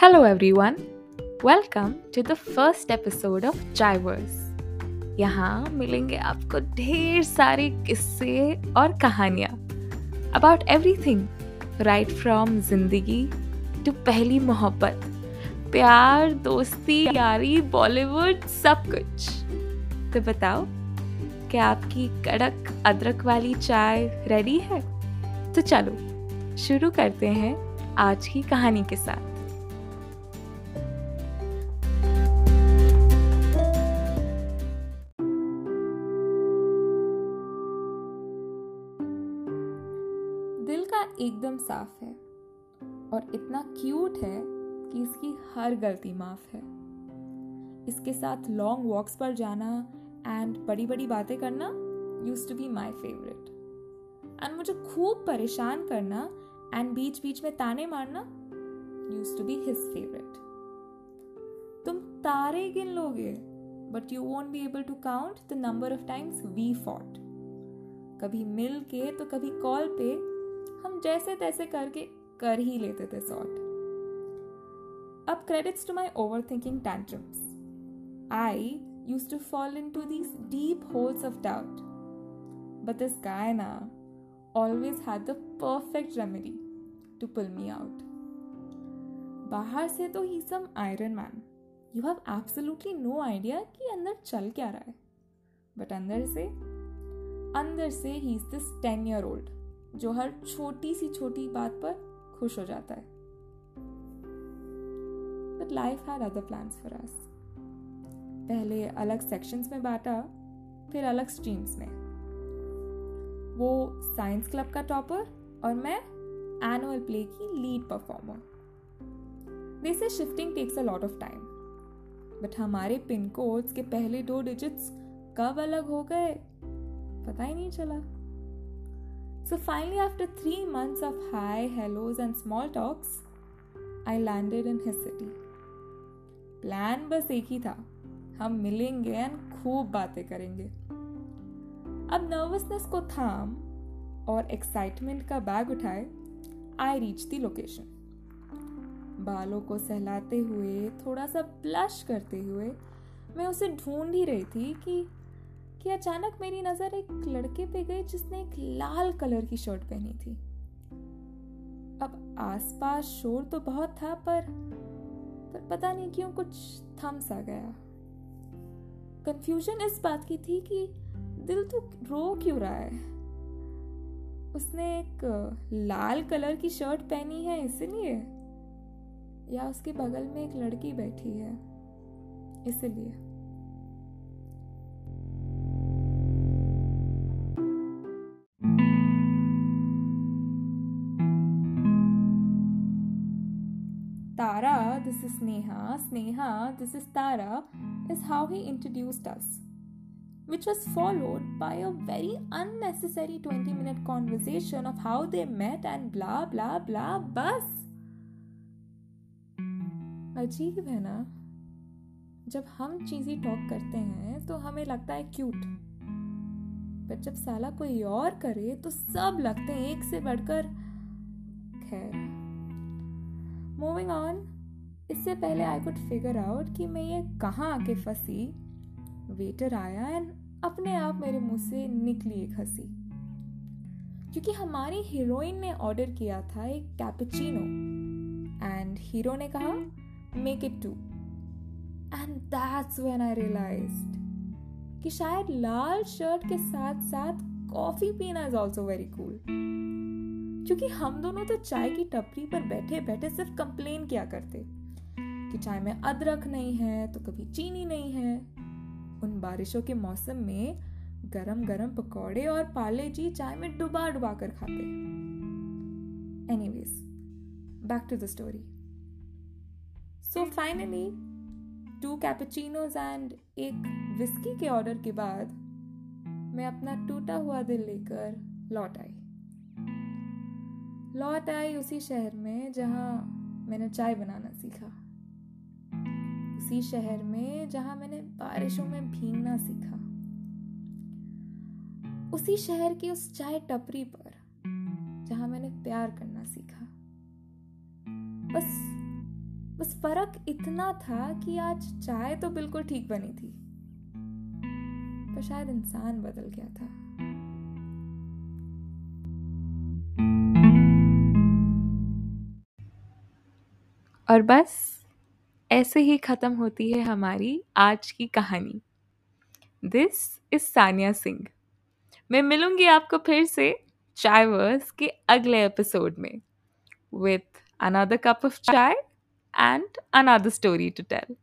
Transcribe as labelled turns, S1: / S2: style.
S1: Hello, everyone. Welcome to the first episode of Chivers. यहाँ मिलेंगे आपको ढेर सारे किस्से और कहानियाँ अबाउट एवरीथिंग राइट फ्रॉम ज़िंदगी टू पहली मोहब्बत प्यार दोस्ती यारी बॉलीवुड सब कुछ तो बताओ क्या आपकी कड़क अदरक वाली चाय रेडी है तो चलो शुरू करते हैं आज की कहानी के साथ का एकदम साफ़ है और इतना क्यूट है कि इसकी हर गलती माफ़ है। इसके साथ लॉन्ग वॉक्स पर जाना एंड बड़ी बड़ी बातें करना used to be my favourite and मुझे खूब परेशान करना एंड बीच बीच में ताने मारना used to be his favourite तुम तारे गिन लोगे but you won't be able to count the number of times we fought कभी मिल के तो कभी कॉल पे हम जैसे तैसे करके कर ही लेते थे सॉर्ट अब credits to my over thinking tantrums I used to fall into these deep holes of doubt but this guy ना always had the perfect remedy to pull me out बाहर से तो ही some Iron Man you have absolutely no idea कि अंदर चल क्या रहा है. बट अंदर से अंदर से ही is this ten year old जो हर छोटी सी छोटी बात पर खुश हो जाता है। But life had other plans for us पहले अलग सेक्शंस में बांटा, फिर अलग स्ट्रीम्स में। वो साइंस क्लब का टॉपर और मैं एनुअल प्ले की lead performer they say shifting takes a lot of time but हमारे पिन कोड्स के पहले दो डिजिट्स कब अलग हो गए, पता ही नहीं चला। So finally, after three months of hi, hellos, and small talks, I landed in his city. Plan बस एक ही था। हम मिलेंगे एंड खूब बातें करेंगे। अब नर्वसनेस को थाम और एक्साइटमेंट का बैग उठाए आई रीच दी लोकेशन बालों को सहलाते हुए थोड़ा सा ब्लश करते हुए मैं उसे ढूंढ ही रही थी कि कि अचानक मेरी नज़र एक लड़के पे गई जिसने एक लाल कलर की शर्ट पहनी थी। अब आसपास शोर तो बहुत था, पर पर पता नहीं क्यों कुछ थम सा गया। कंफ्यूजन इस बात की थी कि दिल तो रो क्यों रहा है? उसने एक लाल कलर की शर्ट पहनी है इसलिए? या उसके बगल में एक लड़की बैठी है इसलिए? This is Sneha, Sneha, this is Tara, is how he introduced us, which was followed by a very unnecessary 20 minute conversation of how they met and blah blah blah bus. अजीब है ना जब हम चीज़ी टॉक करते हैं तो हमें लगता है क्यूट पर जब साला कोई और करे तो सब लगते हैं एक से बढ़कर खैर मूविंग ऑन इससे पहले आई कुड फिगर आउट कि मैं ये कहाँ आके फंसी। वेटर आया एंड अपने आप मेरे मुँह से निकली एक हँसी। क्योंकि हमारी हीरोइन ने ऑर्डर किया था एक कैपुचिनो एंड हीरो ने कहा make it two and that's when I realised कि शायद लाल शर्ट के साथ साथ कॉफ़ी पीना इज़ ऑल्सो वेरी कूल क्योंकि हम दोनों तो चाय की टपरी पर बैठे बैठे सिर्फ़ कंप्लेन किया करते। कि चाय में अदरक नहीं है तो कभी चीनी नहीं है। उन बारिशों के मौसम में गरम गरम पकौड़े और पाले जी चाय में डुबा डुबा कर खाते। Anyways back to the story so finally two cappuccinos and एक विस्की के ऑर्डर के बाद मैं अपना टूटा हुआ दिल लेकर लौट आई। लौट आई उसी शहर में जहाँ मैंने चाय बनाना सीखा। उसी शहर में जहाँ मैंने बारिशों में भीगना सीखा। उसी शहर की उस चाय टपरी पर जहाँ मैंने प्यार करना सीखा। बस बस फ़र्क इतना था कि आज चाय तो बिल्कुल ठीक बनी थी। पर शायद इंसान बदल गया था। और बस ऐसे ही ख़त्म होती है हमारी आज की कहानी। This is Sania Singh. मैं मिलूँगी आपको फिर से चाय वर्स के अगले एपिसोड में। With another cup of chai and another story to tell